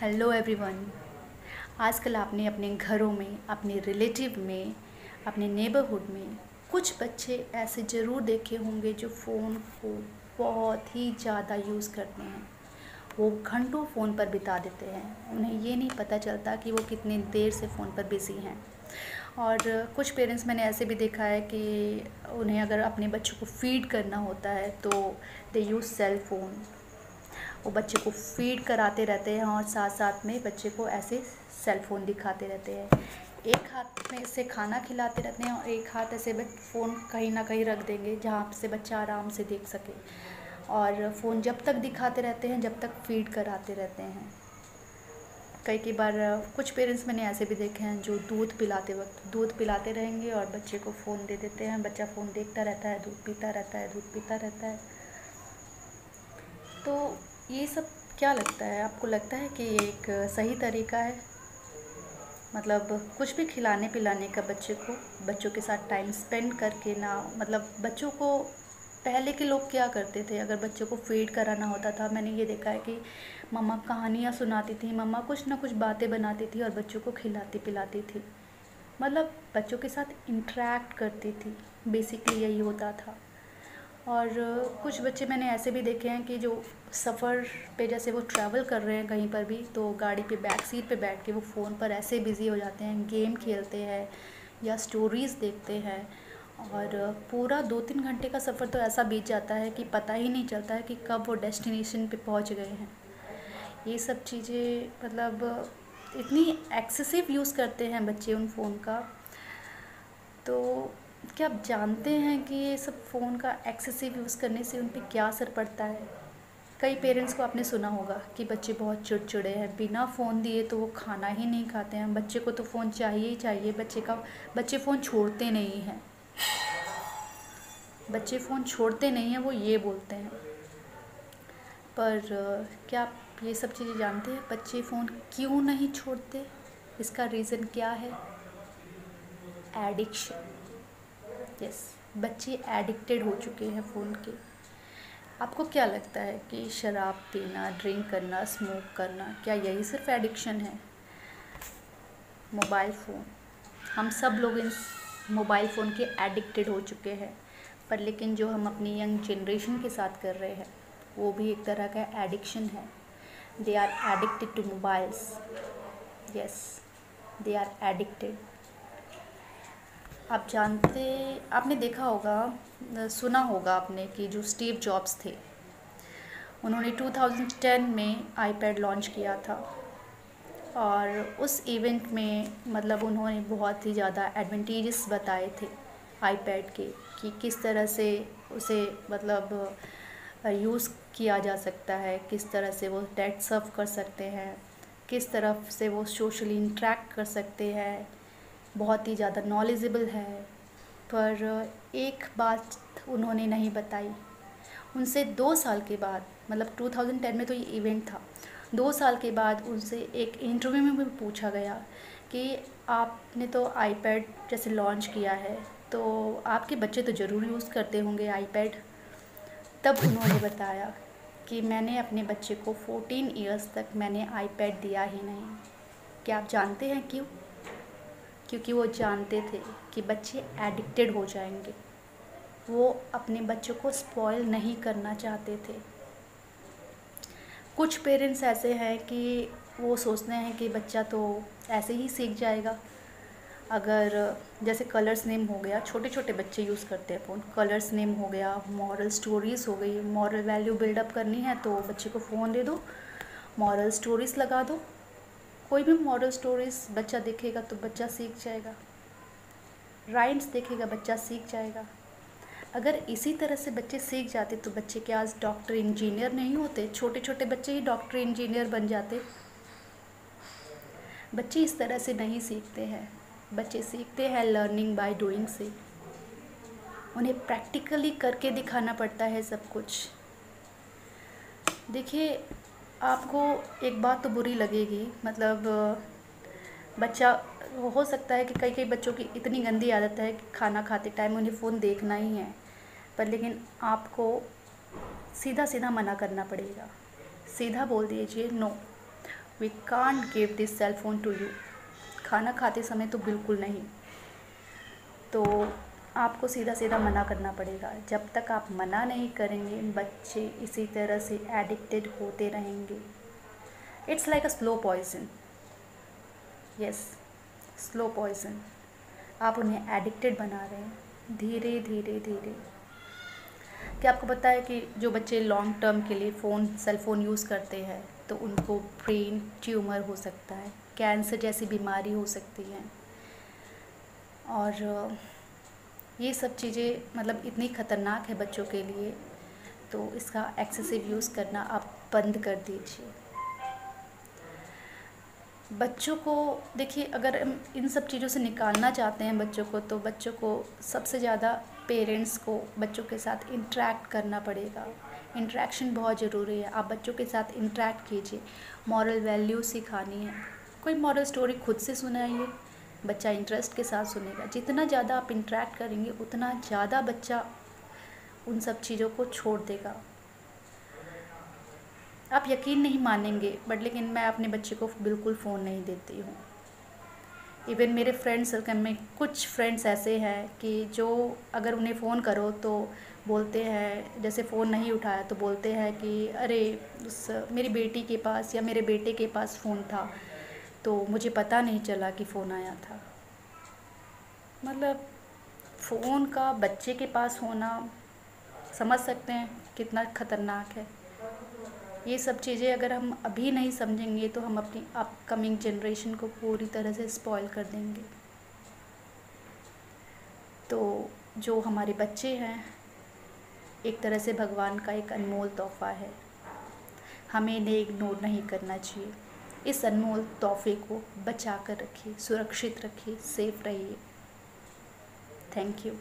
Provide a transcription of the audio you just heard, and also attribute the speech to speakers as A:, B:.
A: Hello everyone आजकल आपने अपने घरों में, अपने रिलेटिव में, अपने नेबरहुड में कुछ बच्चे ऐसे ज़रूर देखे होंगे जो फ़ोन को बहुत ही ज़्यादा यूज़ करते हैं। वो घंटों फ़ोन पर बिता देते हैं। उन्हें ये नहीं पता चलता कि वो कितने देर से फ़ोन पर बिज़ी हैं। और कुछ पेरेंट्स मैंने ऐसे भी देखा है कि उन्हें अगर अपने बच्चों को फ़ीड करना होता है तो दे यूज़ सेल फ़ोन वो बच्चे को फ़ीड कराते रहते हैं और साथ साथ में बच्चे को ऐसे सेल फ़ोन दिखाते रहते हैं। एक हाथ में से खाना खिलाते रहते हैं और एक हाथ ऐसे फ़ोन कहीं ना कहीं रख देंगे जहाँ से बच्चा आराम से देख सके। और फ़ोन जब तक दिखाते रहते हैं, जब तक फ़ीड कराते रहते हैं। कई कई बार, कुछ पेरेंट्स मैंने ऐसे भी देखे हैं जो दूध पिलाते वक्त, दूध पिलाते रहेंगे और बच्चे को फ़ोन दे देते हैं। बच्चा फ़ोन देखता रहता है, दूध पीता रहता है, दूध पीता रहता है। तो ये सब क्या लगता है? आपको लगता है कि ये एक सही तरीका है? मतलब कुछ भी खिलाने पिलाने का बच्चे को, बच्चों के साथ टाइम स्पेंड करके ना मतलब बच्चों को पहले के लोग क्या करते थे? अगर बच्चों को फ़ीड कराना होता था, मैंने ये देखा है कि मम्मा कहानियाँ सुनाती थी, मम्मा कुछ ना कुछ बातें बनाती थी और बच्चों को खिलाती पिलाती थी। मतलब बच्चों के साथ इंटरेक्ट करती थी बेसिकली यही होता था। और कुछ बच्चे मैंने ऐसे भी देखे हैं कि जो सफ़र पे जैसे वो ट्रैवल कर रहे हैं कहीं पर भी तो गाड़ी पे बैक सीट पे बैठ के वो फ़ोन पर ऐसे बिज़ी हो जाते हैं गेम खेलते हैं या स्टोरीज़ देखते हैं। और पूरा दो तीन घंटे का सफ़र तो ऐसा बीत जाता है कि पता ही नहीं चलता है कि कब वो डेस्टिनेशन पे पहुँच गए हैं। ये सब चीज़ें मतलब इतनी एक्सेसिव यूज़ करते हैं बच्चे उन फ़ोन का। तो क्या आप जानते हैं कि ये सब फ़ोन का एक्सेसिव यूज़ करने से उन पर क्या असर पड़ता है? कई पेरेंट्स को आपने सुना होगा कि बच्चे बहुत चिड़चिड़े हैं। बिना फ़ोन दिए तो वो खाना ही नहीं खाते हैं। बच्चे को तो फ़ोन चाहिए ही चाहिए। बच्चे का, बच्चे फ़ोन छोड़ते नहीं हैं। बच्चे फ़ोन छोड़ते नहीं हैं, वो ये बोलते हैं। पर क्या आप ये सब चीज़ें जानते हैं? बच्चे फ़ोन क्यों नहीं छोड़ते? इसका रीज़न क्या है? एडिक्शन। यस, बच्चे एडिक्टेड हो चुके हैं फ़ोन के। आपको क्या लगता है कि शराब पीना, ड्रिंक करना, स्मोक करना, क्या यही सिर्फ़ एडिक्शन है? Mobile phone. हम सब लोग इन मोबाइल फ़ोन के एडिक्टेड हो चुके हैं। पर लेकिन जो हम अपनी यंग जनरेशन के साथ कर रहे हैं, वो भी एक तरह का एडिक्शन है। They are addicted to mobiles yes they are addicted आप जानते, आपने देखा होगा, सुना होगा आपने कि जो स्टीव जॉब्स थे, उन्होंने 2010 में आईपैड लॉन्च किया था। और उस इवेंट में मतलब उन्होंने बहुत ही ज़्यादा एडवांटेजेस बताए थे। आईपैड के कि किस तरह से उसे मतलब यूज़ किया जा सकता है, किस तरह से वो डेट सर्व कर सकते हैं, किस तरफ़ से वो सोशली इंट्रैक्ट कर सकते हैं, बहुत ही ज़्यादा नॉलेजेबल है। पर एक बात उन्होंने नहीं बताई। उनसे दो साल के बाद मतलब 2010 में तो ये इवेंट था, दो साल के बाद उनसे एक इंटरव्यू में भी पूछा गया कि आपने तो आईपैड जैसे लॉन्च किया है तो आपके बच्चे तो ज़रूर यूज़ करते होंगे आईपैड तब उन्होंने बताया कि मैंने अपने बच्चे को 14 इयर्स तक मैंने आईपैड दिया ही नहीं। क्या आप जानते हैं क्यों? क्योंकि वो जानते थे कि बच्चे एडिक्टेड हो जाएँगे। वो अपने बच्चों को स्पॉयल नहीं करना चाहते थे। कुछ पेरेंट्स ऐसे हैं कि वो सोचते हैं कि बच्चा तो ऐसे ही सीख जाएगा। अगर, जैसे कलर्स नेम हो गया छोटे छोटे बच्चे यूज़ करते हैं फ़ोन कलर्स नेम हो गया मॉरल स्टोरीज़ हो गई मॉरल वैल्यू बिल्डअप करनी है तो बच्चे को फ़ोन दे दो मॉरल स्टोरीज़ लगा दो। कोई भी मॉरल स्टोरीज़ बच्चा देखेगा तो बच्चा सीख जाएगा। राइम्स देखेगा, बच्चा सीख जाएगा। अगर इसी तरह से बच्चे सीख जाते तो बच्चे क्या आज डॉक्टर इंजीनियर नहीं होते छोटे छोटे बच्चे ही डॉक्टर इंजीनियर बन जाते। बच्चे इस तरह से नहीं सीखते हैं। बच्चे सीखते हैं लर्निंग बाय डूइंग से। उन्हें प्रैक्टिकली करके दिखाना पड़ता है सब कुछ। देखिए, आपको एक बात तो बुरी लगेगी मतलब बच्चा, हो सकता है कि कई कई बच्चों की इतनी गंदी आदत है कि खाना खाते टाइम उन्हें फ़ोन देखना ही है। पर लेकिन आपको सीधा सीधा मना करना पड़ेगा। सीधा बोल दीजिए no we can't give this cell phone to you खाना खाते समय तो बिल्कुल नहीं। तो आपको सीधा सीधा मना करना पड़ेगा। जब तक आप मना नहीं करेंगे, बच्चे इसी तरह से एडिक्टेड होते रहेंगे। It's like a slow poison yes slow poison आप उन्हें एडिक्टेड बना रहे हैं। धीरे धीरे धीरे। क्या आपको पता है कि जो बच्चे लॉन्ग टर्म के लिए फ़ोन सेल फ़ोन यूज़ करते हैं तो उनको ब्रेन ट्यूमर हो सकता है। कैंसर जैसी बीमारी हो सकती है। और, ये सब चीज़ें मतलब इतनी ख़तरनाक है बच्चों के लिए तो इसका एक्सेसिव यूज़ करना आप बंद कर दीजिए। बच्चों को, देखिए, अगर हम इन सब चीज़ों से निकालना चाहते हैं बच्चों को तो बच्चों को सबसे ज़्यादा पेरेंट्स को बच्चों के साथ इंटरेक्ट करना पड़ेगा। इंट्रैक्शन बहुत ज़रूरी है। आप बच्चों के साथ इंटरेक्ट कीजिए। मॉरल वैल्यू सिखानी है। कोई मॉरल स्टोरी खुद से सुनाइए, बच्चा इंटरेस्ट के साथ सुनेगा। जितना ज़्यादा आप इंटरेक्ट करेंगे, उतना ज़्यादा बच्चा उन सब चीज़ों को छोड़ देगा। आप यकीन नहीं मानेंगे बट लेकिन मैं अपने बच्चे को बिल्कुल फ़ोन नहीं देती हूँ। इवन मेरे फ्रेंड सर्कल में कुछ फ्रेंड्स ऐसे हैं कि जो अगर उन्हें फ़ोन करो तो बोलते हैं, जैसे फ़ोन नहीं उठाया तो बोलते हैं कि, अरे, उस मेरी बेटी के पास या मेरे बेटे के पास फ़ोन था। तो मुझे पता नहीं चला कि फ़ोन आया था। मतलब फ़ोन का बच्चे के पास होना, समझ सकते हैं कितना ख़तरनाक है। ये सब चीज़ें अगर हम अभी नहीं समझेंगे तो हम अपनी अपकमिंग जनरेशन को पूरी तरह से स्पॉइल कर देंगे। तो जो हमारे बच्चे हैं, एक तरह से भगवान का एक अनमोल तोहफ़ा है। हमें इन्हें इग्नोर नहीं करना चाहिए। इस अनमोल तोहफे को बचा कर रखिए सुरक्षित रखिए सेफ़ रहिए। Thank you